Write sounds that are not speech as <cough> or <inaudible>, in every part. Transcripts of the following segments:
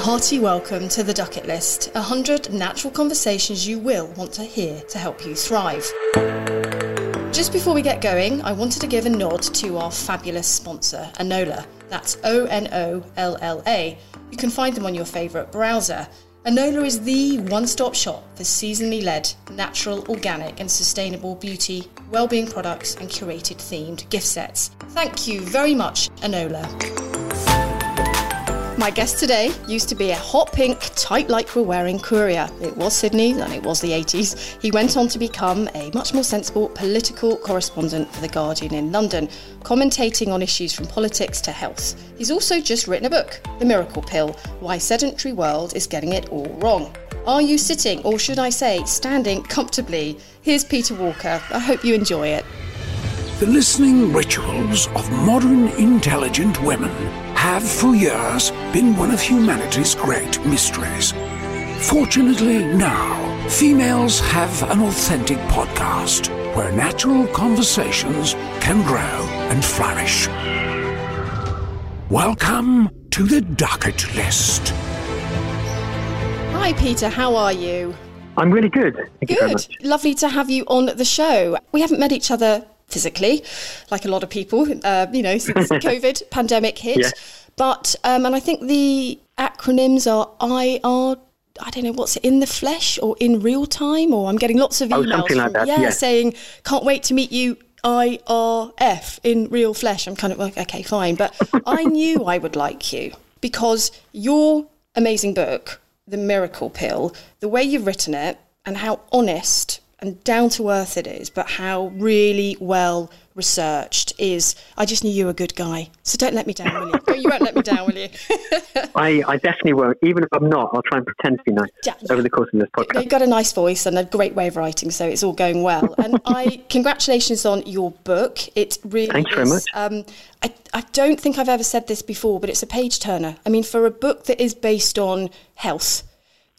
hearty welcome to the Ducket List 100 natural conversations you will want to hear to help you thrive. Just before we get going, I wanted to give a nod to our fabulous sponsor, Onolla. That's O N O L L A. You can find them on your favourite browser. Onolla is the one stop shop for seasonally led, natural, organic, and sustainable beauty, well-being products, and curated themed gift sets. Thank you very much, Onolla. My guest today used to be a hot pink, tight lycra wearing courier. It was Sydney and it was the 80s. He went on to become a much more sensible political correspondent for The Guardian in London, commentating on issues from politics to health. He's also just written a book, The Miracle Pill Why Sedentary World is Getting It All Wrong. Are you sitting, or should I say, standing comfortably? Here's Peter Walker. I hope you enjoy it. The listening rituals of modern intelligent women have for years been one of humanity's great mysteries. Fortunately, now, females have an authentic podcast where natural conversations can grow and flourish. Welcome to the Ducket List. Hi, Peter. How are you? I'm really good. Thank you very Good. much. Lovely to have you on the show. We haven't met each other physically, like a lot of people, uh, you know, since <laughs> COVID pandemic hit. Yeah. But um, and I think the acronyms are IR. I don't know what's it in the flesh or in real time, or I'm getting lots of Oh, emails something like that, yeah, yeah. saying can't wait to meet you. IRF in real flesh. I'm kind of like, okay, fine. But <laughs> I knew I would like you because your amazing book, The Miracle Pill, the way you've written it and how honest and down to earth it is, but how really well researched is. I just knew you were a good guy. So don't let me down, will you? <laughs> Oh, you won't let me down, will you? I, I definitely won't. Even if I'm not, I'll try and pretend to be nice Yeah. over the course of this podcast. You've got a nice voice and a great way of writing, so it's all going well. And I <laughs> congratulations on your book. It really Thanks very much. Um, I, I don't think I've ever said this before, but it's a page turner. I mean, for a book that is based on health,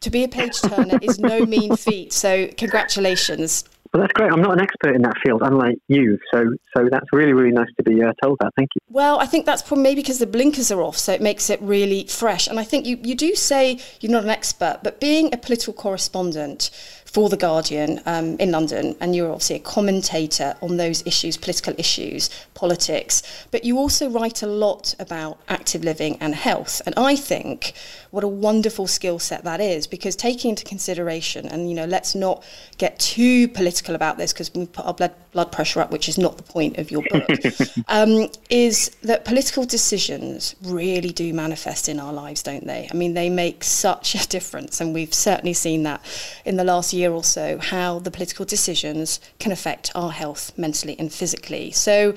to be a page turner is no mean feat. So congratulations. Well, that's great. I'm not an expert in that field, unlike you. So, so that's really, really nice to be uh, told that. Thank you. Well, I think that's probably maybe because the blinkers are off, so it makes it really fresh. And I think you, you do say you're not an expert, but being a political correspondent for The Guardian um, in London, and you're obviously a commentator on those issues, political issues, politics, but you also write a lot about active living and health. And I think what a wonderful skill set that is, because taking into consideration, and you know, let's not get too political about this because we put our blood, blood pressure up, which is not the point of your book, <laughs> um, is that political decisions really do manifest in our lives, don't they? I mean, they make such <laughs> a difference, and we've certainly seen that in the last year or so, how the political decisions can affect our health mentally and physically. So,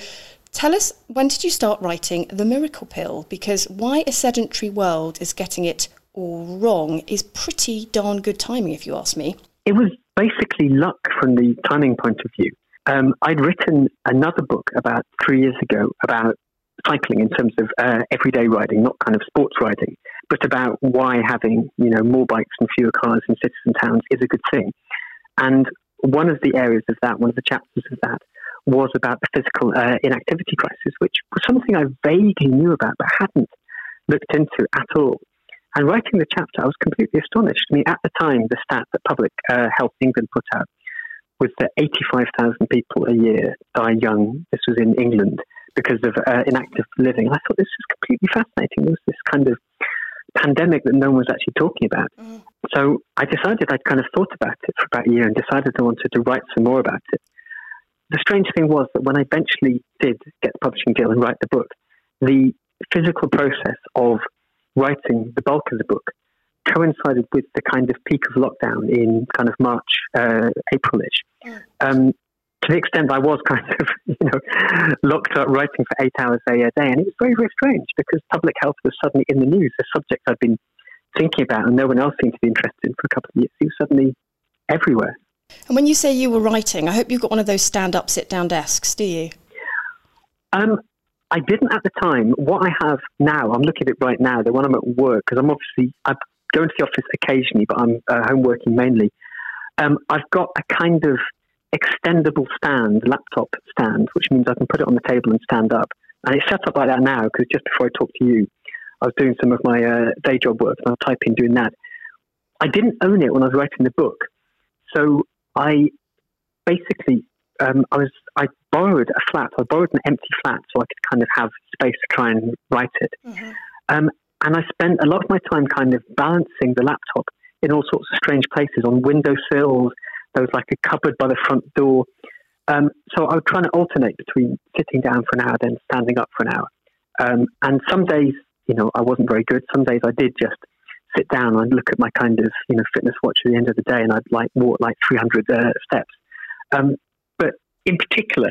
Tell us, when did you start writing The Miracle Pill? Because why a sedentary world is getting it all wrong is pretty darn good timing, if you ask me. It was basically luck from the timing point of view. Um, I'd written another book about three years ago about cycling in terms of uh, everyday riding, not kind of sports riding, but about why having you know more bikes and fewer cars in cities and towns is a good thing. And one of the areas of that, one of the chapters of that, was about the physical uh, inactivity crisis, which was something I vaguely knew about but hadn't looked into at all. And writing the chapter, I was completely astonished. I mean, at the time, the stat that Public uh, Health England put out was that 85,000 people a year die young. This was in England because of uh, inactive living. And I thought this was completely fascinating. There was this kind of pandemic that no one was actually talking about. So I decided I'd kind of thought about it for about a year and decided I wanted to write some more about it. The strange thing was that when I eventually did get the publishing deal and write the book, the physical process of writing the bulk of the book coincided with the kind of peak of lockdown in kind of March, uh, April-ish. Um, to the extent I was <laughs> kind of, you know, locked up writing for eight hours a day, and it was very, very strange because public health was suddenly in the news, a subject I'd been thinking about and no one else seemed to be interested in for a couple of years. It was suddenly everywhere. And when you say you were writing, I hope you've got one of those stand up, sit down desks, do you? Um, I didn't at the time. What I have now, I'm looking at it right now, the one I'm at work, because I'm obviously, I go into the office occasionally, but I'm uh, home working mainly. Um, I've got a kind of extendable stand, laptop stand, which means I can put it on the table and stand up. And it's set up like that now because just before I talk to you, I was doing some of my uh, day job work and I was typing, doing that. I didn't own it when I was writing the book, so I basically um, I was I borrowed a flat. I borrowed an empty flat so I could kind of have space to try and write it. Mm-hmm. Um, and I spent a lot of my time kind of balancing the laptop in all sorts of strange places on windowsills. There was like a cupboard by the front door. Um, so I was trying to alternate between sitting down for an hour, then standing up for an hour. Um, and some days, you know, I wasn't very good. Some days I did just sit down and look at my kind of, you know, fitness watch at the end of the day, and I'd like walk like 300 uh, steps. Um, but in particular,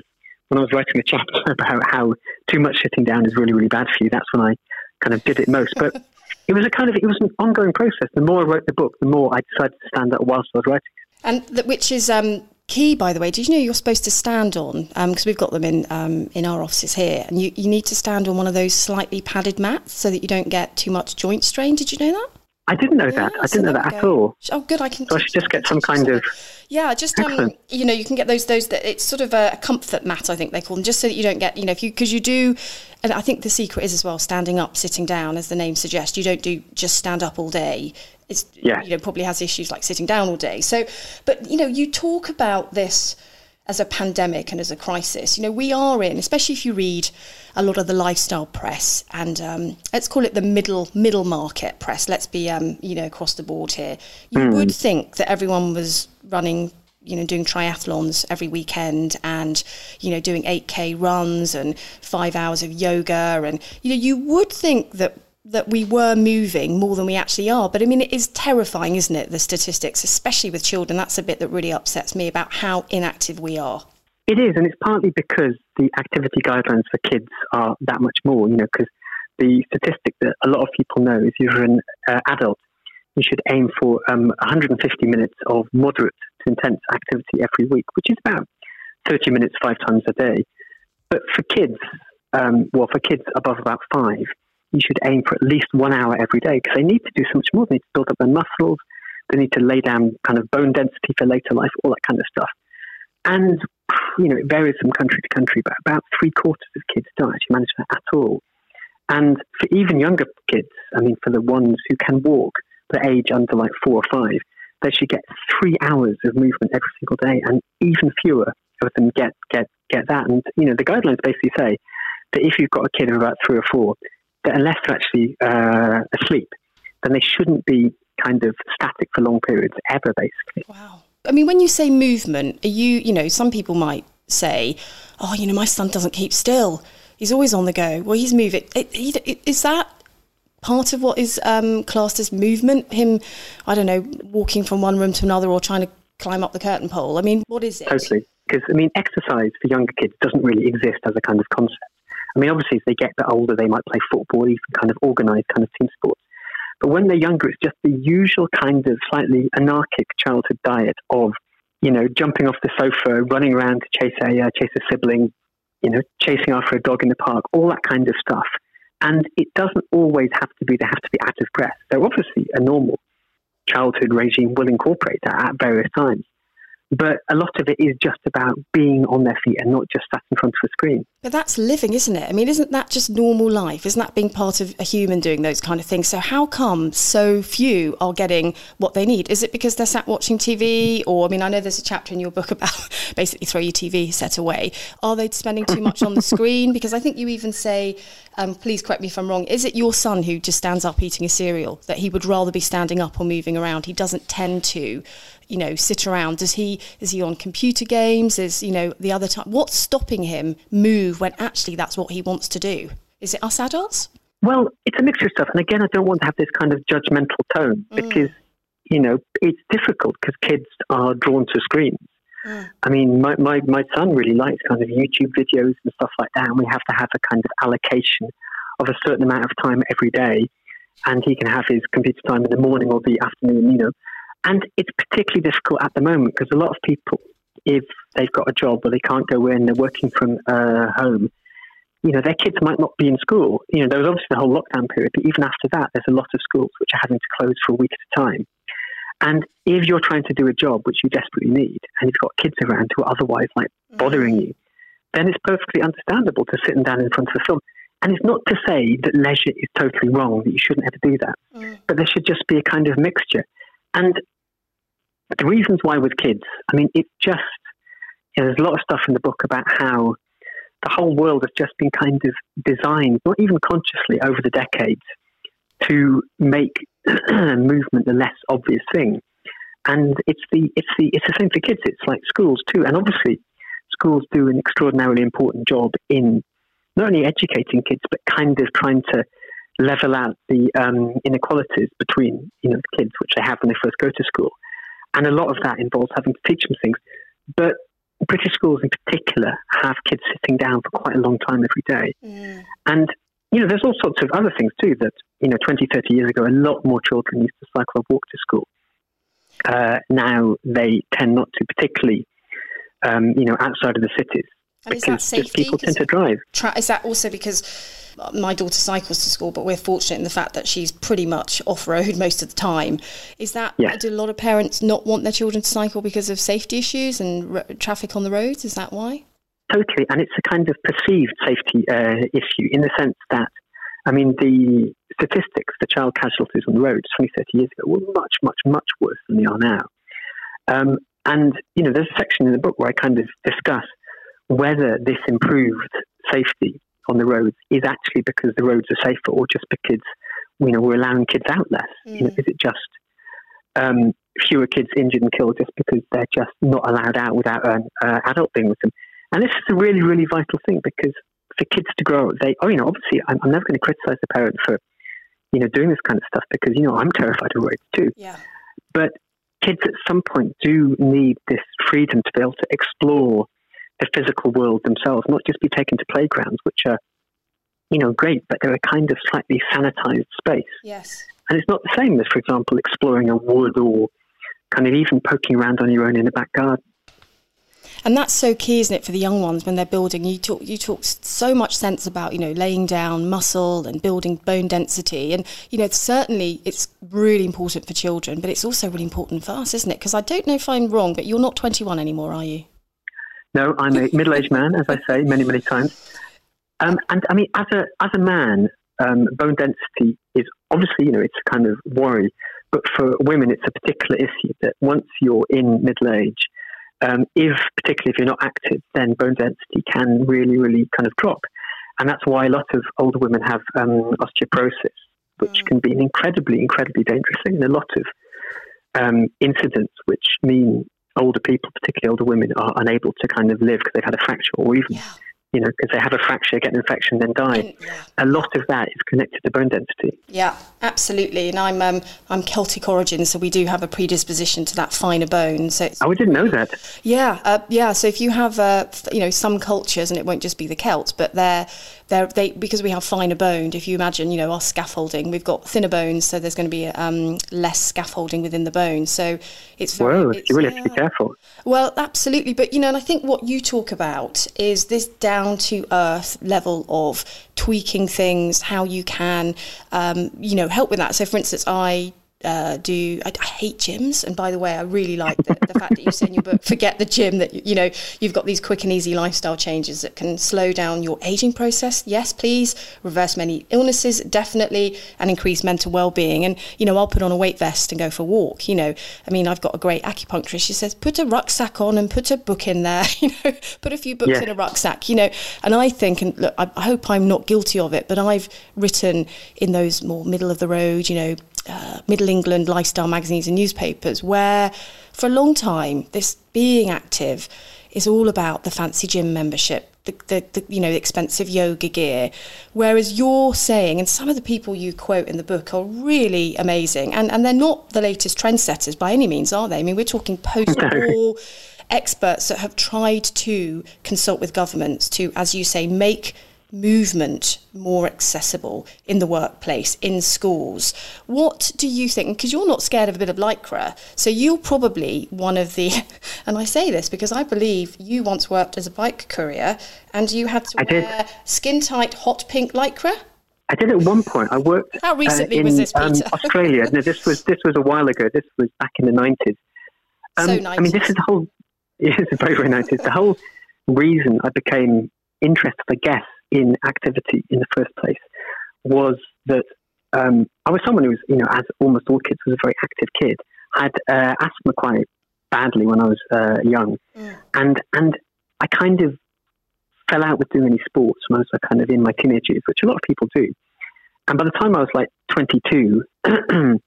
when I was writing a chapter <laughs> about how too much sitting down is really, really bad for you, that's when I kind of did it most. But <laughs> it was a kind of it was an ongoing process. The more I wrote the book, the more I decided to stand up whilst I was writing. And the, which is um, key, by the way. Did you know you're supposed to stand on? Because um, we've got them in um, in our offices here, and you, you need to stand on one of those slightly padded mats so that you don't get too much joint strain. Did you know that? I didn't know yeah, that. I didn't know that at all. Oh, good. I can. So I should just get some kind of. Yeah, just um, you know, you can get those those that it's sort of a comfort mat. I think they call them, just so that you don't get you know if you because you do, and I think the secret is as well standing up, sitting down, as the name suggests. You don't do just stand up all day. It's yeah. you know probably has issues like sitting down all day. So, but you know, you talk about this as a pandemic and as a crisis. You know, we are in, especially if you read a lot of the lifestyle press and um, let's call it the middle middle market press. Let's be, um, you know, across the board here. You mm. would think that everyone was running. You know, doing triathlons every weekend and, you know, doing 8K runs and five hours of yoga. And, you know, you would think that that we were moving more than we actually are. But I mean, it is terrifying, isn't it? The statistics, especially with children. That's a bit that really upsets me about how inactive we are. It is, and it's partly because the activity guidelines for kids are that much more. You know, because the statistic that a lot of people know is if you're an uh, adult, you should aim for um, 150 minutes of moderate to intense activity every week, which is about 30 minutes five times a day. But for kids, um, well, for kids above about five, you should aim for at least one hour every day because they need to do so much more. They need to build up their muscles. They need to lay down kind of bone density for later life, all that kind of stuff. And, you know, it varies from country to country, but about three quarters of kids don't actually manage that at all. And for even younger kids, I mean, for the ones who can walk, the age under like four or five, they should get three hours of movement every single day, and even fewer of them get get get that. And you know, the guidelines basically say that if you've got a kid of about three or four, that unless they're actually uh, asleep, then they shouldn't be kind of static for long periods ever, basically. Wow. I mean, when you say movement, are you, you know, some people might say, oh, you know, my son doesn't keep still. He's always on the go. Well, he's moving. Is that part of what is um, classed as movement? Him, I don't know, walking from one room to another or trying to climb up the curtain pole? I mean, what is it? Totally. Because, I mean, exercise for younger kids doesn't really exist as a kind of concept. I mean, obviously, as they get a bit older, they might play football, even kind of organised kind of team sports. But when they're younger, it's just the usual kind of slightly anarchic childhood diet of, you know, jumping off the sofa, running around to chase a uh, chase a sibling, you know, chasing after a dog in the park, all that kind of stuff. And it doesn't always have to be they have to be out of breath. So obviously, a normal childhood regime will incorporate that at various times. But a lot of it is just about being on their feet and not just sat in front of a screen. But that's living, isn't it? I mean, isn't that just normal life? Isn't that being part of a human doing those kind of things? So, how come so few are getting what they need? Is it because they're sat watching TV? Or, I mean, I know there's a chapter in your book <laughs> about basically throw your TV set away. Are they spending too much on the <laughs> screen? Because I think you even say, um, please correct me if I'm wrong, is it your son who just stands up eating a cereal that he would rather be standing up or moving around? He doesn't tend to you know sit around does he is he on computer games is you know the other time what's stopping him move when actually that's what he wants to do? Is it us adults? Well, it's a mixture of stuff. And again, I don't want to have this kind of judgmental tone mm. because, you know, it's difficult because kids are drawn to screens. Mm. I mean, my, my, my son really likes kind of YouTube videos and stuff like that. And we have to have a kind of allocation of a certain amount of time every day. And he can have his computer time in the morning or the afternoon, you know. And it's particularly difficult at the moment because a lot of people if they've got a job or they can't go in, they're working from uh, home, you know, their kids might not be in school. You know, there was obviously the whole lockdown period, but even after that, there's a lot of schools which are having to close for a week at a time. And if you're trying to do a job which you desperately need, and you've got kids around who are otherwise like bothering you, then it's perfectly understandable to sit them down in front of a film. and it's not to say that leisure is totally wrong, that you shouldn't ever do that, mm. but there should just be a kind of mixture. And the reasons why with kids, I mean, it's just, you know, there's a lot of stuff in the book about how the whole world has just been kind of designed, not even consciously, over the decades to make <clears throat> movement the less obvious thing. And it's the it's the it's the same for kids. It's like schools too, and obviously schools do an extraordinarily important job in not only educating kids but kind of trying to level out the um, inequalities between you know the kids which they have when they first go to school, and a lot of that involves having to teach them things. But British schools in particular have kids sitting down for quite a long time every day, mm. and you know there's all sorts of other things too that you know 20, 30 years ago a lot more children used to cycle or walk to school. Uh, now they tend not to, particularly um, you know outside of the cities. And is that safety? People tend to drive. Tra- is that also because my daughter cycles to school, but we're fortunate in the fact that she's pretty much off road <laughs> most of the time. Is that yes. do a lot of parents not want their children to cycle because of safety issues and r- traffic on the roads? Is that why? Totally, and it's a kind of perceived safety uh, issue in the sense that, I mean, the statistics for child casualties on the roads 20, 30 years ago were much, much, much worse than they are now. Um, and, you know, there's a section in the book where I kind of discuss whether this improved safety on the roads is actually because the roads are safer or just because you know we're allowing kids out less. Mm. You know, mm. is it just um, fewer kids injured and killed just because they're just not allowed out without an uh, adult being with them? And this is a really, really vital thing because for kids to grow, they oh you know obviously I'm, I'm never going to criticize the parent for you know doing this kind of stuff because you know I'm terrified of roads too. Yeah. But kids at some point do need this freedom to be able to explore the physical world themselves, not just be taken to playgrounds, which are, you know, great, but they're a kind of slightly sanitized space. Yes. And it's not the same as, for example, exploring a wood or kind of even poking around on your own in the back garden. And that's so key, isn't it, for the young ones when they're building? You talk, you talk so much sense about, you know, laying down muscle and building bone density. And, you know, certainly it's really important for children, but it's also really important for us, isn't it? Because I don't know if I'm wrong, but you're not 21 anymore, are you? No, I'm a <laughs> middle-aged man, as I say many, many times. Um, and I mean, as a as a man, um, bone density is obviously, you know, it's a kind of worry. But for women, it's a particular issue that once you're in middle age, um, if particularly if you're not active, then bone density can really, really kind of drop. And that's why a lot of older women have um, osteoporosis, which mm. can be an incredibly, incredibly dangerous thing. And a lot of um, incidents which mean older people, particularly older women, are unable to kind of live because they've had a fracture or even, yeah. you know, because they have a fracture, get an infection, then die. And, yeah. A lot of that is connected to bone density. Yeah, absolutely. And I'm um, I'm Celtic origin, so we do have a predisposition to that finer bone. So oh, I didn't know that. Yeah, uh, yeah. So if you have, uh, you know, some cultures, and it won't just be the Celts, but they're they're, they because we have finer boned. If you imagine, you know, our scaffolding, we've got thinner bones, so there's going to be um, less scaffolding within the bone. So it's very, it's, you really yeah. have to be careful. Well, absolutely, but you know, and I think what you talk about is this down to earth level of tweaking things, how you can, um, you know, help with that. So, for instance, I uh, do I, I, hate gyms. And by the way I really like the, the fact that you say in your book <laughs> forget the gym that you know you've got these quick and easy lifestyle changes that can slow down your aging process. Yes please. Reverse many illnesses definitely and increase mental well-being. And you know I'll put on a weight vest and go for a walk you know. I mean I've got a great acupuncturist. She says put a rucksack on and put a book in there <laughs> you know. Put a few books yeah. in a rucksack you know. And I think and look I, I hope I'm not guilty of it but I've written in those more middle of the road you know uh, Middle England lifestyle magazines and newspapers, where for a long time this being active is all about the fancy gym membership, the, the, the, you know expensive yoga gear. Whereas you're saying, and some of the people you quote in the book are really amazing, and and they're not the latest trendsetters by any means, are they? I mean, we're talking post-war <laughs> experts that have tried to consult with governments to, as you say, make movement more accessible in the workplace, in schools. What do you think? Because you're not scared of a bit of lycra, so you're probably one of the, <laughs> and I say this because I believe you once worked as a bike courier and you had to I wear skin tight hot pink lycra. I did at one point. I worked. How recently uh, in, was this, um, Peter? <laughs> Australia. no, this was this was a while ago. This was back in the nineties. Um, so 90s. I mean, this is the whole. <laughs> Yes, very very nineties. the whole reason I became interested, I guess, in activity in the first place was that um, I was someone who was, you know, as almost all kids, was a very active kid. Had uh, asthma quite badly when I was uh, young, mm. and and I kind of fell out with doing any sports when I was kind of in my teenage years, which a lot of people do. And by the time I was like 22, <clears throat>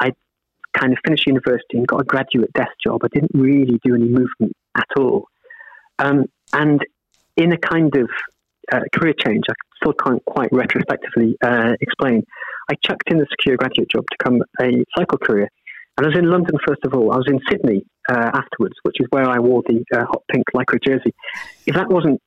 I kind of finished university and got a graduate desk job. I didn't really do any movement at all. Um, and in a kind of uh, career change, I still can't quite retrospectively uh, explain. I chucked in the secure graduate job to become a cycle courier. And I was in London first of all. I was in Sydney uh, afterwards, which is where I wore the uh, hot pink lycra jersey. If that wasn't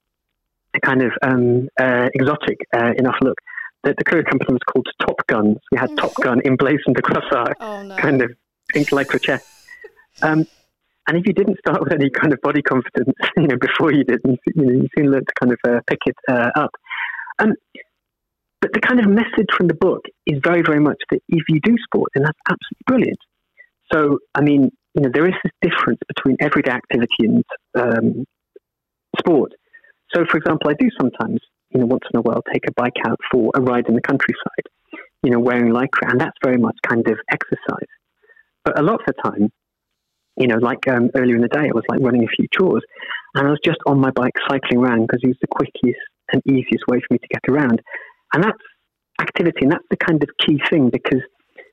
a kind of um, uh, exotic uh, enough look, the, the courier company was called Top Gun. we had Top <laughs> Gun emblazoned across our oh, no. kind of pink lycra chest. Um, and if you didn't start with any kind of body confidence, <laughs> you know, before you did, you, know, you soon learned to kind of uh, pick it uh, up. Um, but the kind of message from the book is very, very much that if you do sport, then that's absolutely brilliant. So, I mean, you know, there is this difference between everyday activity and um, sport. So, for example, I do sometimes, you know, once in a while take a bike out for a ride in the countryside, you know, wearing lycra, and that's very much kind of exercise. But a lot of the time, you know, like um, earlier in the day, I was like running a few chores, and I was just on my bike cycling around because it was the quickest and easiest way for me to get around. And that's activity, and that's the kind of key thing because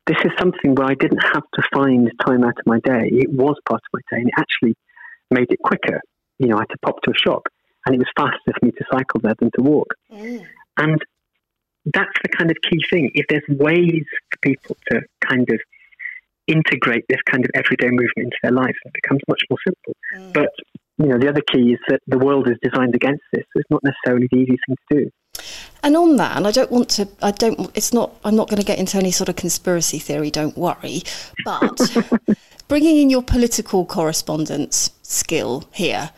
this is something where I didn't have to find time out of my day. It was part of my day, and it actually made it quicker. You know, I had to pop to a shop, and it was faster for me to cycle there than to walk. Mm. And that's the kind of key thing. If there's ways for people to kind of integrate this kind of everyday movement into their life, it becomes much more simple. Mm. But you know, the other key is that the world is designed against this. So it's not necessarily the easiest thing to do. And on that, and I don't want to, I don't, it's not, I'm not going to get into any sort of conspiracy theory, don't worry. But <laughs> bringing in your political correspondence skill here,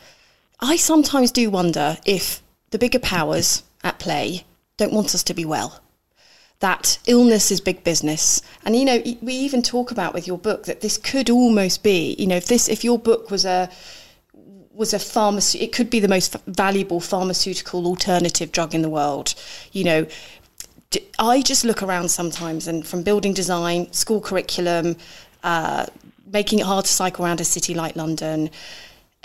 I sometimes do wonder if the bigger powers at play don't want us to be well that illness is big business. And you know, we even talk about with your book that this could almost be, you know, if this if your book was a was a pharmacy it could be the most valuable pharmaceutical alternative drug in the world. You know, I just look around sometimes and from building design, school curriculum, uh, making it hard to cycle around a city like London,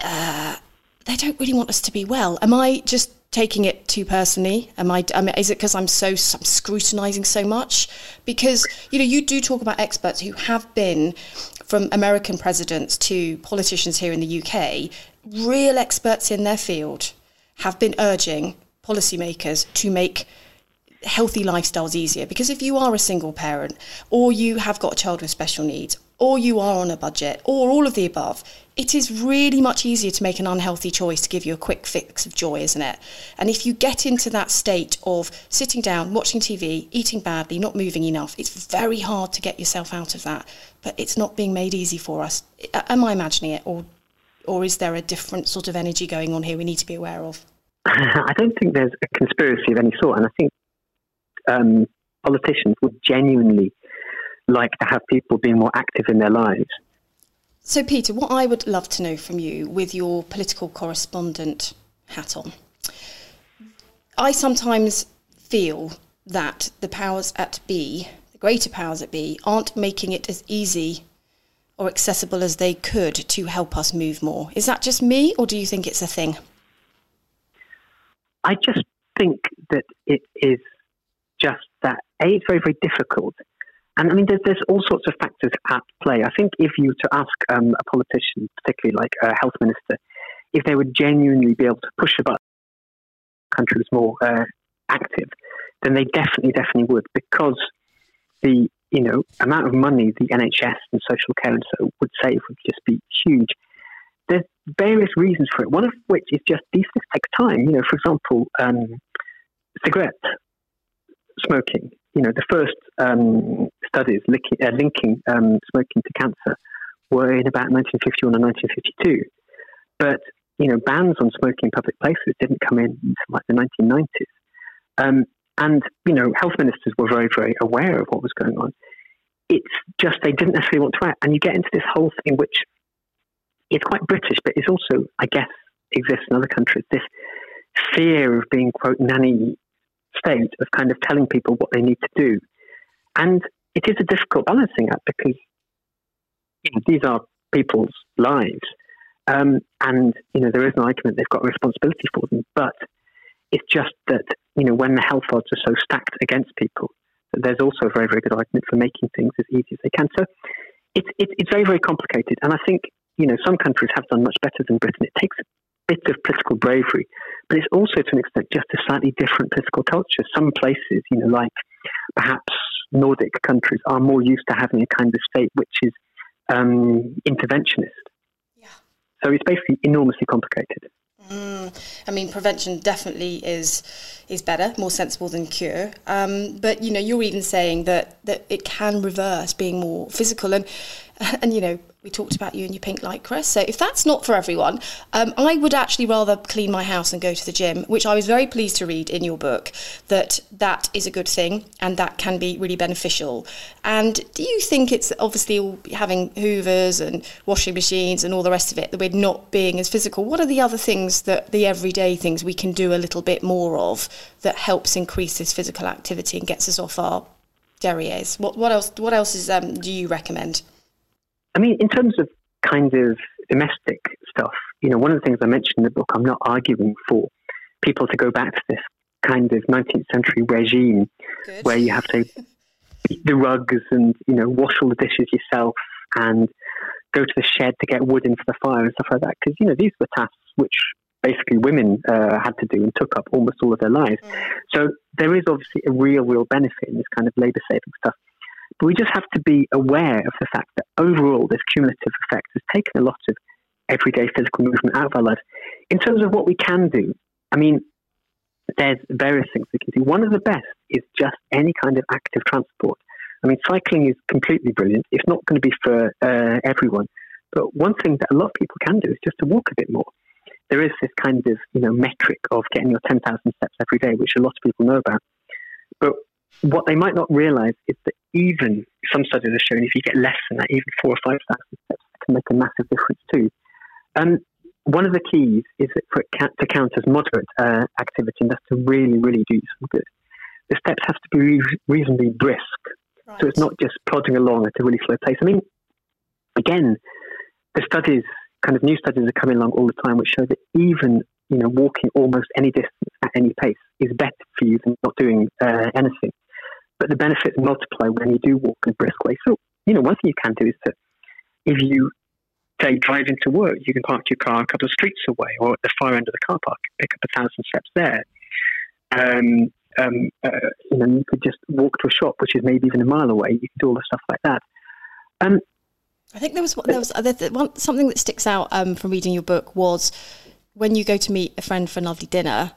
uh, they don't really want us to be well. Am I just taking it too personally? Am I? I mean, is it because I'm so I'm scrutinizing so much? Because you know, you do talk about experts who have been from American presidents to politicians here in the UK, real experts in their field, have been urging policymakers to make healthy lifestyles easier. Because if you are a single parent, or you have got a child with special needs, or you are on a budget, or all of the above, it is really much easier to make an unhealthy choice to give you a quick fix of joy, isn't it? And if you get into that state of sitting down, watching TV, eating badly, not moving enough, it's very hard to get yourself out of that. But it's not being made easy for us. Am I imagining it, or or is there a different sort of energy going on here we need to be aware of? <laughs> I don't think there's a conspiracy of any sort, and I think um, politicians would genuinely like to have people being more active in their lives. So, Peter, what I would love to know from you with your political correspondent hat on, I sometimes feel that the powers at B, the greater powers at B, aren't making it as easy or accessible as they could to help us move more. Is that just me, or do you think it's a thing? I just think that it is just that A, it's very, very difficult and I mean, there's, there's all sorts of factors at play. I think if you were to ask um, a politician, particularly like a health minister, if they would genuinely be able to push a button, country was more uh, active, then they definitely, definitely would, because the you know amount of money the NHS and social care and so would save would just be huge. There's various reasons for it. One of which is just these things take time. You know, for example, um, cigarette smoking you know, the first um, studies linking, uh, linking um, smoking to cancer were in about 1951 and 1952. But, you know, bans on smoking in public places didn't come in until like the 1990s. Um, and, you know, health ministers were very, very aware of what was going on. It's just they didn't necessarily want to act. And you get into this whole thing, which is quite British, but it's also, I guess, exists in other countries, this fear of being, quote, nanny state of kind of telling people what they need to do. And it is a difficult balancing act because you know, these are people's lives. Um, and, you know, there is an argument they've got a responsibility for them. But it's just that, you know, when the health odds are so stacked against people, there's also a very, very good argument for making things as easy as they can. So it's, it's, it's very, very complicated. And I think, you know, some countries have done much better than Britain. It takes bit of political bravery, but it's also to an extent just a slightly different political culture. Some places, you know, like perhaps Nordic countries are more used to having a kind of state which is um, interventionist. Yeah. So it's basically enormously complicated. Mm, I mean, prevention definitely is is better, more sensible than cure. Um, but you know, you're even saying that that it can reverse being more physical, and <laughs> and you know, we talked about you and your pink lycra. So if that's not for everyone, um, I would actually rather clean my house and go to the gym, which I was very pleased to read in your book that that is a good thing and that can be really beneficial. And do you think it's obviously having hoovers and washing machines and all the rest of it that we're not being as physical? What are the other things that the everyday things we can do a little bit more of that helps increase this physical activity and gets us off our derrieres? What what else? What else is um, do you recommend? I mean, in terms of kind of domestic stuff, you know, one of the things I mentioned in the book, I'm not arguing for people to go back to this kind of 19th century regime Good. where you have to beat <laughs> the rugs and, you know, wash all the dishes yourself and go to the shed to get wood in for the fire and stuff like that. Because, you know, these were tasks which basically women uh, had to do and took up almost all of their lives. Mm. So there is obviously a real, real benefit in this kind of labour saving stuff. But we just have to be aware of the fact that overall this cumulative effect has taken a lot of everyday physical movement out of our lives. In terms of what we can do, I mean, there's various things we can do. One of the best is just any kind of active transport. I mean, cycling is completely brilliant. It's not going to be for uh, everyone, but one thing that a lot of people can do is just to walk a bit more. There is this kind of you know metric of getting your 10,000 steps every day, which a lot of people know about. But what they might not realize is that even some studies have shown if you get less than that, even four or five thousand steps, can make a massive difference too. Um, one of the keys is that for it to count as moderate uh, activity, and that's to really, really do some good. The steps have to be reasonably brisk, right. so it's not just plodding along at a really slow pace. I mean, again, the studies, kind of new studies, are coming along all the time, which show that even you know walking almost any distance at any pace is better for you than not doing uh, anything but the benefits multiply when you do walk in way. So, you know, one thing you can do is that if you say drive into work, you can park your car a couple of streets away or at the far end of the car park, pick up a thousand steps there. Um, um, uh, you know, you could just walk to a shop, which is maybe even a mile away. You could do all the stuff like that. Um, I think there was there was uh, one, something that sticks out um, from reading your book was when you go to meet a friend for a lovely dinner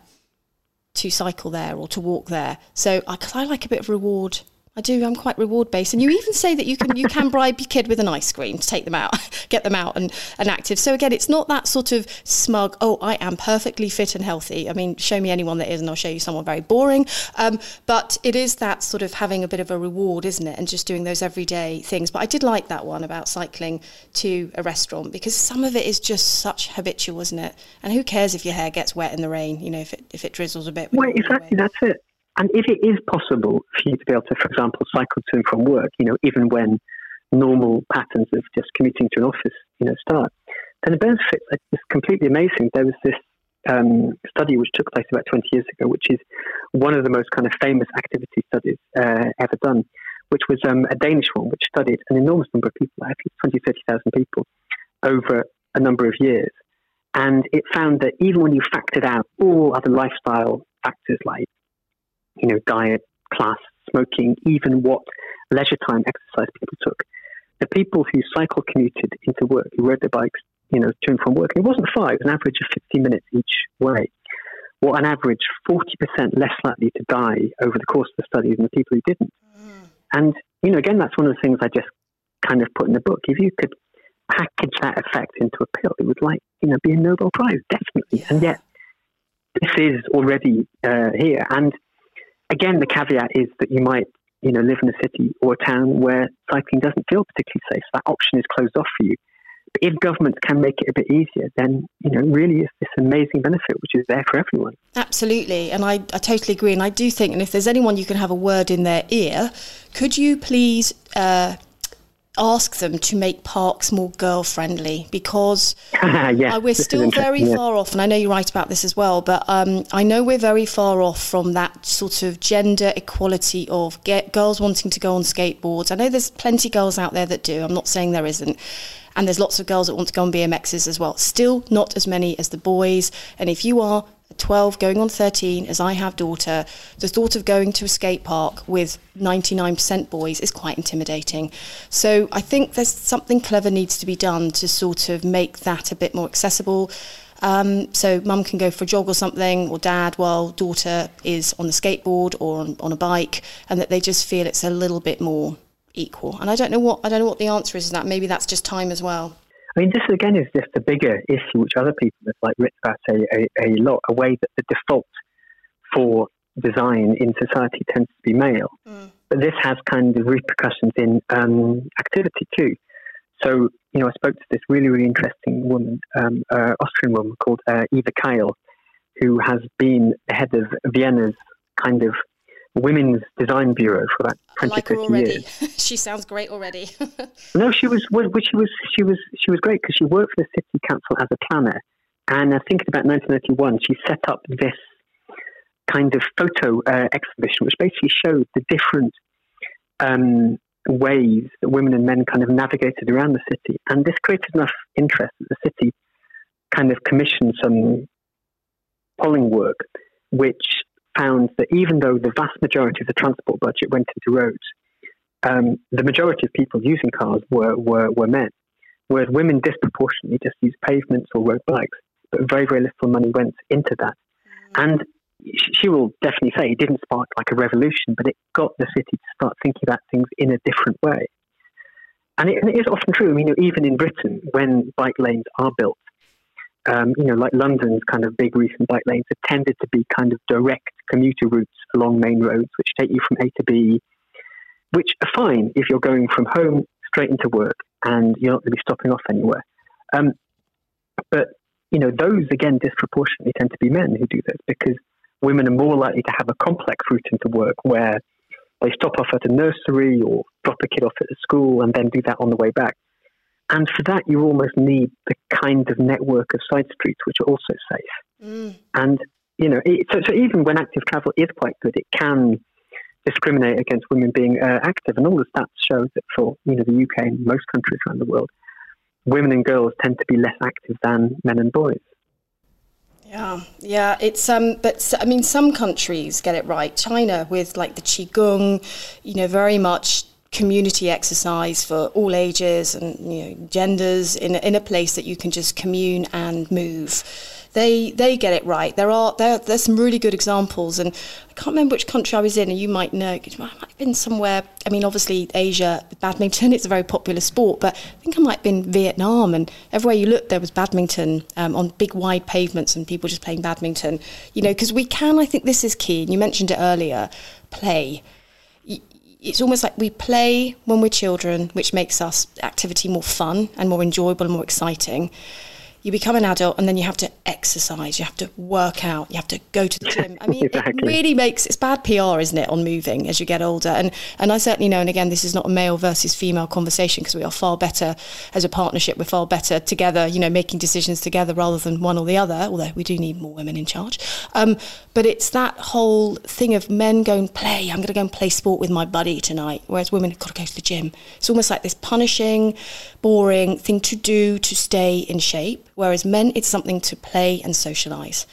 to cycle there or to walk there. So I, I like a bit of reward I do. I'm quite reward based, and you even say that you can you can bribe your kid with an ice cream to take them out, <laughs> get them out and, and active. So again, it's not that sort of smug. Oh, I am perfectly fit and healthy. I mean, show me anyone that is, and I'll show you someone very boring. Um, but it is that sort of having a bit of a reward, isn't it? And just doing those everyday things. But I did like that one about cycling to a restaurant because some of it is just such habitual, isn't it? And who cares if your hair gets wet in the rain? You know, if it if it drizzles a bit. Well, exactly. That's it. And if it is possible for you to be able to, for example, cycle to and from work, you know, even when normal patterns of just commuting to an office, you know, start, then the benefits are just completely amazing. There was this um, study which took place about 20 years ago, which is one of the most kind of famous activity studies uh, ever done, which was um, a Danish one, which studied an enormous number of people, I think 20, 30,000 people over a number of years. And it found that even when you factored out all other lifestyle factors like you know, diet, class, smoking, even what leisure time exercise people took. The people who cycle commuted into work, who rode their bikes, you know, to and from work, it wasn't far, it was an average of 15 minutes each way. were on average, 40% less likely to die over the course of the study than the people who didn't. Mm. And, you know, again, that's one of the things I just kind of put in the book. If you could package that effect into a pill, it would, like, you know, be a Nobel Prize, definitely. Yeah. And yet, this is already uh, here. And again, the caveat is that you might, you know, live in a city or a town where cycling doesn't feel particularly safe. That option is closed off for you. But if governments can make it a bit easier, then you know really is this amazing benefit which is there for everyone. Absolutely, and I, I totally agree. And I do think, and if there's anyone you can have a word in their ear, could you please uh, ask them to make parks more girl friendly because <laughs> yes, uh, we're still very yeah. far off and I know you're right about this as well but um, I know we're very far off from that sort of gender equality of get girls wanting to go on skateboards I know there's plenty of girls out there that do I'm not saying there isn't and there's lots of girls that want to go on BMXs as well still not as many as the boys and if you are 12 going on 13 as I have daughter the thought of going to a skate park with 99% boys is quite intimidating. So I think there's something clever needs to be done to sort of make that a bit more accessible. Um, so mum can go for a jog or something or dad while daughter is on the skateboard or on, on a bike and that they just feel it's a little bit more equal. And I don't know what I don't know what the answer is to that. Maybe that's just time as well I mean, this again is just a bigger issue, which other people have like written about a, a, a lot. A way that the default for design in society tends to be male, mm. but this has kind of repercussions in um, activity too. So, you know, I spoke to this really, really interesting woman, um, uh, Austrian woman called uh, Eva Kail, who has been the head of Vienna's kind of women's design bureau for about 20, like 30 years. <laughs> she sounds great already. <laughs> no, she was, well, she was, she was, she was great because she worked for the city council as a planner. And I think in about 1991, she set up this kind of photo uh, exhibition, which basically showed the different um, ways that women and men kind of navigated around the city. And this created enough interest that the city kind of commissioned some polling work, which found that even though the vast majority of the transport budget went into roads, um, the majority of people using cars were, were, were men, whereas women disproportionately just used pavements or road bikes, but very, very little money went into that. And she will definitely say it didn't spark like a revolution, but it got the city to start thinking about things in a different way. And it, and it is often true. I mean, even in Britain, when bike lanes are built, um, you know, like London's kind of big recent bike lanes have tended to be kind of direct commuter routes along main roads, which take you from A to B, which are fine if you're going from home straight into work and you're not going to be stopping off anywhere. Um, but you know, those again disproportionately tend to be men who do this because women are more likely to have a complex route into work where they stop off at a nursery or drop a kid off at a school and then do that on the way back. And for that, you almost need the kind of network of side streets which are also safe. Mm. And, you know, it, so, so even when active travel is quite good, it can discriminate against women being uh, active. And all the stats show that for, you know, the UK and most countries around the world, women and girls tend to be less active than men and boys. Yeah, yeah, it's um, but I mean, some countries get it right. China with like the qigong, you know, very much community exercise for all ages and you know, genders in, in a place that you can just commune and move. They they get it right. There are there there's some really good examples, and I can't remember which country I was in, and you might know. I might have been somewhere. I mean, obviously Asia, badminton it's a very popular sport, but I think I might have been Vietnam, and everywhere you looked there was badminton um, on big wide pavements, and people just playing badminton. You know, because we can. I think this is key, and you mentioned it earlier. Play it's almost like we play when we're children, which makes us activity more fun and more enjoyable and more exciting you become an adult and then you have to exercise, you have to work out, you have to go to the gym. I mean, <laughs> exactly. it really makes it's bad PR, isn't it, on moving as you get older? And and I certainly know, and again, this is not a male versus female conversation because we are far better as a partnership. We're far better together, you know, making decisions together rather than one or the other. Although we do need more women in charge. Um, but it's that whole thing of men going play. I'm going to go and play sport with my buddy tonight, whereas women have got to go to the gym. It's almost like this punishing, boring thing to do to stay in shape whereas men, it's something to play and socialise.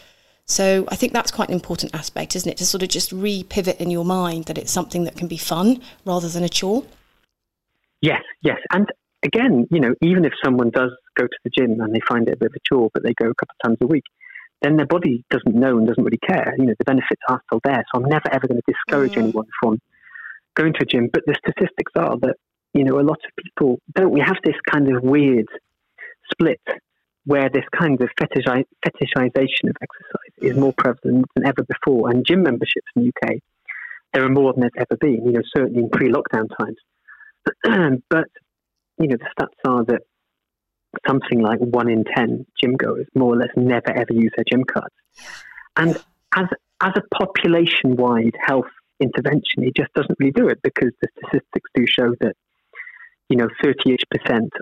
So I think that's quite an important aspect, isn't it? To sort of just re-pivot in your mind that it's something that can be fun rather than a chore. Yes, yes. And again, you know, even if someone does go to the gym and they find it a bit of a chore, but they go a couple of times a week, then their body doesn't know and doesn't really care. You know, the benefits are still there. So I'm never ever going to discourage mm. anyone from going to a gym. But the statistics are that, you know, a lot of people don't. We have this kind of weird split where this kind of fetishization of exercise is more prevalent than ever before. And gym memberships in the UK, there are more than there's ever been, you know, certainly in pre lockdown times. <clears throat> but, you know, the stats are that something like one in ten gym goers more or less never ever use their gym cards. And as as a population wide health intervention, it just doesn't really do it because the statistics do show that you know 38%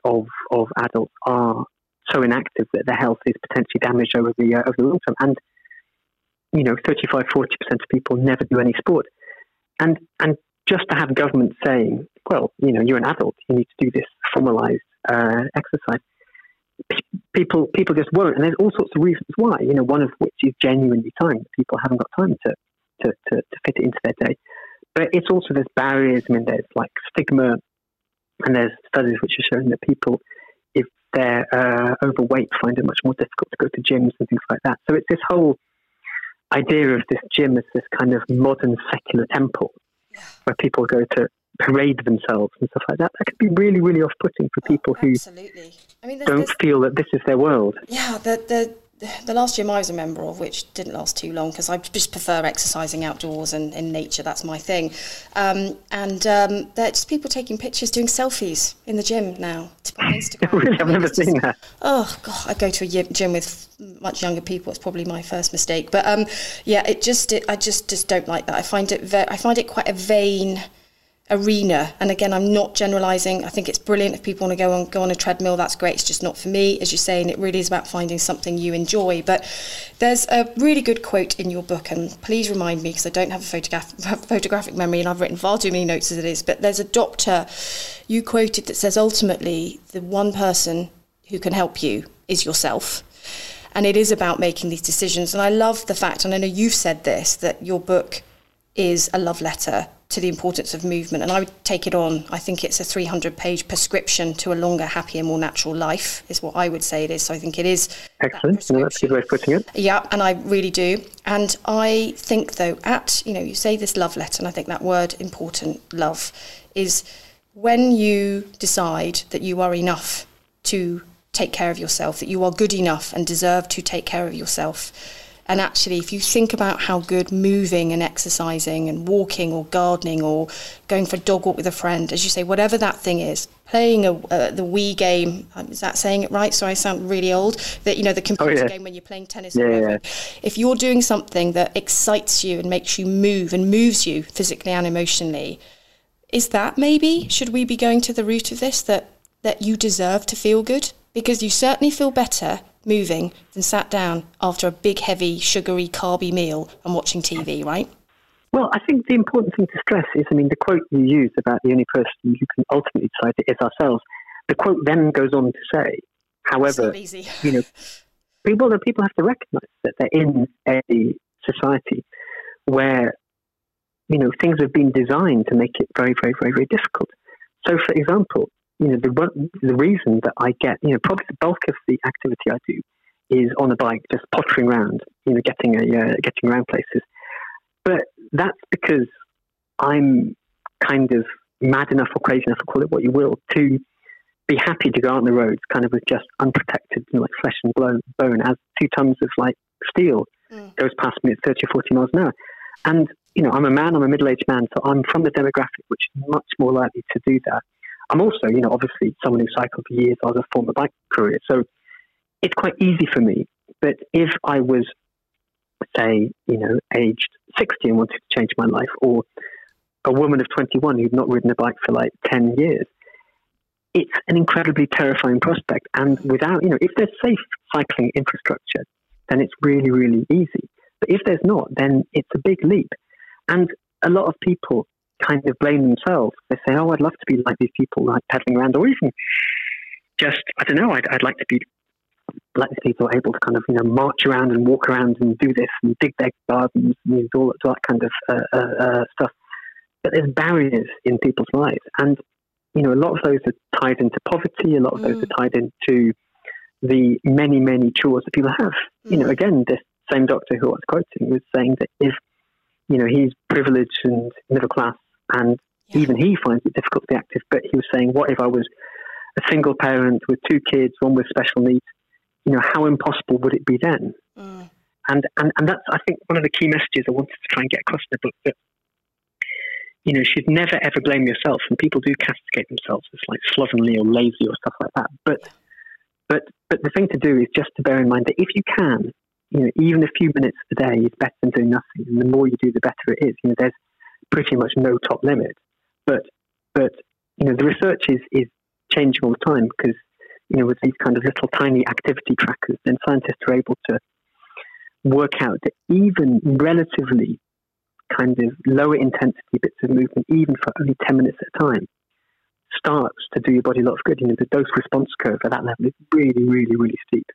of of adults are so inactive that their health is potentially damaged over the uh, over the long term, and you know 35 40% of people never do any sport, and and just to have government saying, well, you know, you're an adult, you need to do this formalized uh, exercise people people just won't, and there's all sorts of reasons why. You know, one of which is genuinely time. People haven't got time to to, to, to fit it into their day. But it's also there's barriers. I mean, there's like stigma, and there's studies which are showing that people, they're uh, overweight, find it much more difficult to go to gyms and things like that. So it's this whole idea of this gym as this kind of modern secular temple where people go to parade themselves and stuff like that. That can be really, really off-putting for people oh, who absolutely. I mean, there's, don't there's, feel that this is their world. Yeah, the the the last gym I was a member of, which didn't last too long because I just prefer exercising outdoors and in nature. That's my thing. Um, and um, there's just people taking pictures, doing selfies in the gym now to put on Instagram. <laughs> really, I've never seen that. Oh god, I go to a gym with much younger people. It's probably my first mistake, but um, yeah, it just it, I just just don't like that. I find it ve- I find it quite a vain arena. And again, I'm not generalizing. I think it's brilliant if people want to go on go on a treadmill. That's great. It's just not for me, as you're saying. It really is about finding something you enjoy. But there's a really good quote in your book, and please remind me because I don't have a photograph, <laughs> photographic memory, and I've written far too many notes as it is. But there's a doctor you quoted that says ultimately the one person who can help you is yourself. And it is about making these decisions. And I love the fact, and I know you've said this, that your book is a love letter to the importance of movement. And I would take it on. I think it's a 300 page prescription to a longer, happier, more natural life, is what I would say it is. So I think it is. Excellent. That that's a good way of putting it. Yeah, and I really do. And I think, though, at, you know, you say this love letter, and I think that word important, love, is when you decide that you are enough to take care of yourself, that you are good enough and deserve to take care of yourself and actually, if you think about how good moving and exercising and walking or gardening or going for a dog walk with a friend, as you say, whatever that thing is, playing a, uh, the Wii game, um, is that saying it right? So I sound really old. That you know the computer oh, yeah. game when you're playing tennis. Yeah, yeah. If you're doing something that excites you and makes you move and moves you physically and emotionally, is that maybe should we be going to the root of this that that you deserve to feel good because you certainly feel better moving than sat down after a big, heavy, sugary, carby meal and watching TV, right? Well, I think the important thing to stress is, I mean, the quote you use about the only person who can ultimately decide it is ourselves. The quote then goes on to say, however, you know, people people have to recognise that they're in a society where you know things have been designed to make it very, very, very, very difficult. So, for example, you know, the, the reason that I get, you know, probably the bulk of the activity I do is on a bike, just pottering around, you know, getting a, uh, getting around places. But that's because I'm kind of mad enough or crazy enough, or call it what you will, to be happy to go out on the roads kind of with just unprotected, you know, like flesh and bone, as two tons of like steel mm. goes past me at 30 or 40 miles an hour. And, you know, I'm a man, I'm a middle aged man, so I'm from the demographic which is much more likely to do that. I'm also, you know, obviously someone who cycled for years. I was a former bike courier, so it's quite easy for me. But if I was, say, you know, aged 60 and wanted to change my life, or a woman of 21 who'd not ridden a bike for like 10 years, it's an incredibly terrifying prospect. And without, you know, if there's safe cycling infrastructure, then it's really, really easy. But if there's not, then it's a big leap. And a lot of people kind of blame themselves. They say, "Oh, I'd love to be like these people, like pedaling around, or even just I don't know. I'd, I'd like to be like these people able to kind of you know march around and walk around and do this and dig their gardens and all, all that kind of uh, uh, uh, stuff." But there's barriers in people's lives, and you know a lot of those are tied into poverty. A lot of mm. those are tied into the many many chores that people have. Mm. You know, mm. again, this same doctor who I was quoting was saying that if you know he's privileged and middle class and yeah. even he finds it difficult to be active. But he was saying, what if I was a single parent with two kids, one with special needs? You know, how impossible would it be then? Mm. And, and and that's I think one of the key messages I wanted to try and get across in the book that you know, you should never ever blame yourself. And people do castigate themselves as like slovenly or lazy or stuff like that. But but but the thing to do is just to bear in mind that if you can, you know, even a few minutes a day is better than doing nothing. And the more you do, the better it is. You know, there's pretty much no top limit. But but you know, the research is is changing all the time because you know, with these kind of little tiny activity trackers, then scientists are able to work out that even relatively kind of lower intensity bits of movement, even for only 10 minutes at a time, starts to do your body a lot of good. You know, the dose response curve at that level is really, really, really steep.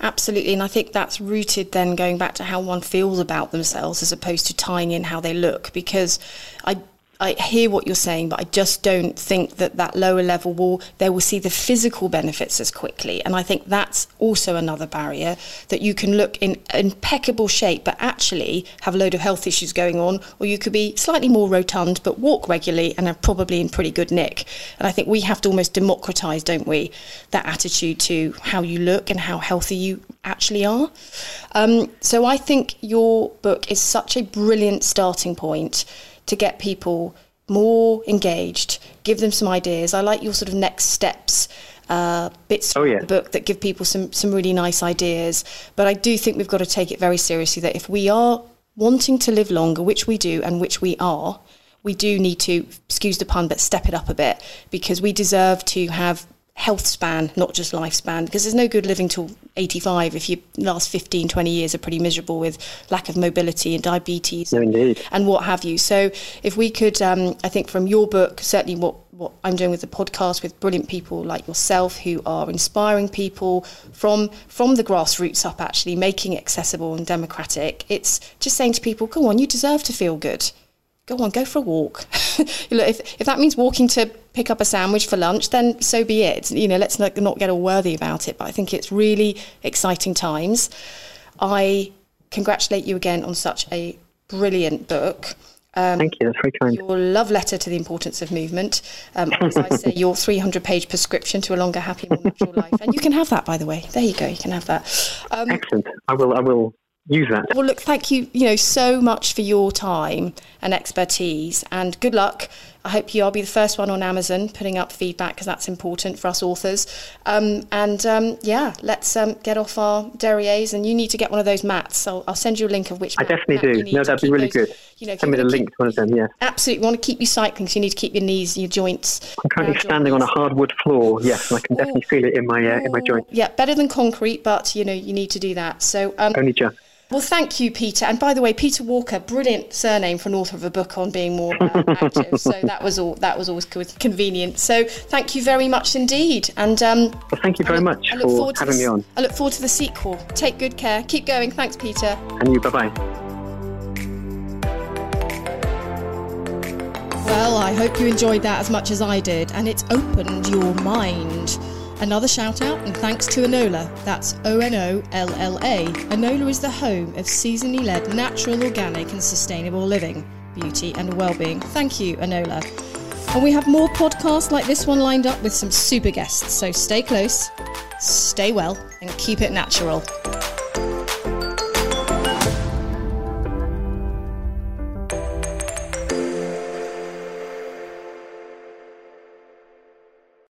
Absolutely, and I think that's rooted then going back to how one feels about themselves as opposed to tying in how they look because I I hear what you're saying, but I just don't think that that lower level will they will see the physical benefits as quickly. And I think that's also another barrier that you can look in impeccable shape, but actually have a load of health issues going on, or you could be slightly more rotund but walk regularly and are probably in pretty good nick. And I think we have to almost democratise, don't we, that attitude to how you look and how healthy you actually are. Um, so I think your book is such a brilliant starting point to get people more engaged, give them some ideas. I like your sort of next steps uh, bits oh, yeah. the book that give people some some really nice ideas. But I do think we've got to take it very seriously that if we are wanting to live longer, which we do and which we are, we do need to, excuse the pun, but step it up a bit because we deserve to have health span, not just lifespan, because there's no good living till 85 if your last 15, 20 years are pretty miserable with lack of mobility and diabetes no, indeed. and what have you. So if we could, um, I think from your book, certainly what, what I'm doing with the podcast with brilliant people like yourself who are inspiring people from from the grassroots up actually making it accessible and democratic. It's just saying to people, go on, you deserve to feel good go on, go for a walk. <laughs> if, if that means walking to pick up a sandwich for lunch, then so be it. You know, let's not, not get all worthy about it. But I think it's really exciting times. I congratulate you again on such a brilliant book. Um, Thank you. That's very kind. Your love letter to the importance of movement. Um, as I say, your 300 page prescription to a longer, happy, more natural life. And you can have that, by the way. There you go. You can have that. Um, Excellent. I will. I will use that. Well, look, thank you, you know, so much for your time and expertise, and good luck. I hope you. I'll be the first one on Amazon putting up feedback because that's important for us authors. Um, and um, yeah, let's um, get off our derrieres. And you need to get one of those mats. I'll, I'll send you a link of which. I definitely do. No, that'd be really those, good. You know, send me the link to one of them. Yeah. Absolutely, we want to keep you cycling, so you need to keep your knees, your joints. I'm currently standing on a hardwood floor. Yes, and I can definitely feel it in my uh, in my joints. Yeah, better than concrete, but you know you need to do that. So um, only just. Well, thank you, Peter. And by the way, Peter Walker, brilliant surname for an author of a book on being more uh, active. So that was all. That was always convenient. So thank you very much indeed. And um, well, thank you very look, much for having the, me on. I look forward to the sequel. Take good care. Keep going. Thanks, Peter. And you. Bye bye. Well, I hope you enjoyed that as much as I did, and it's opened your mind. Another shout out and thanks to Onolla. That's O N O L L A. Onolla is the home of seasonally led natural, organic, and sustainable living, beauty, and well-being. Thank you, Onolla. And we have more podcasts like this one lined up with some super guests. So stay close, stay well, and keep it natural.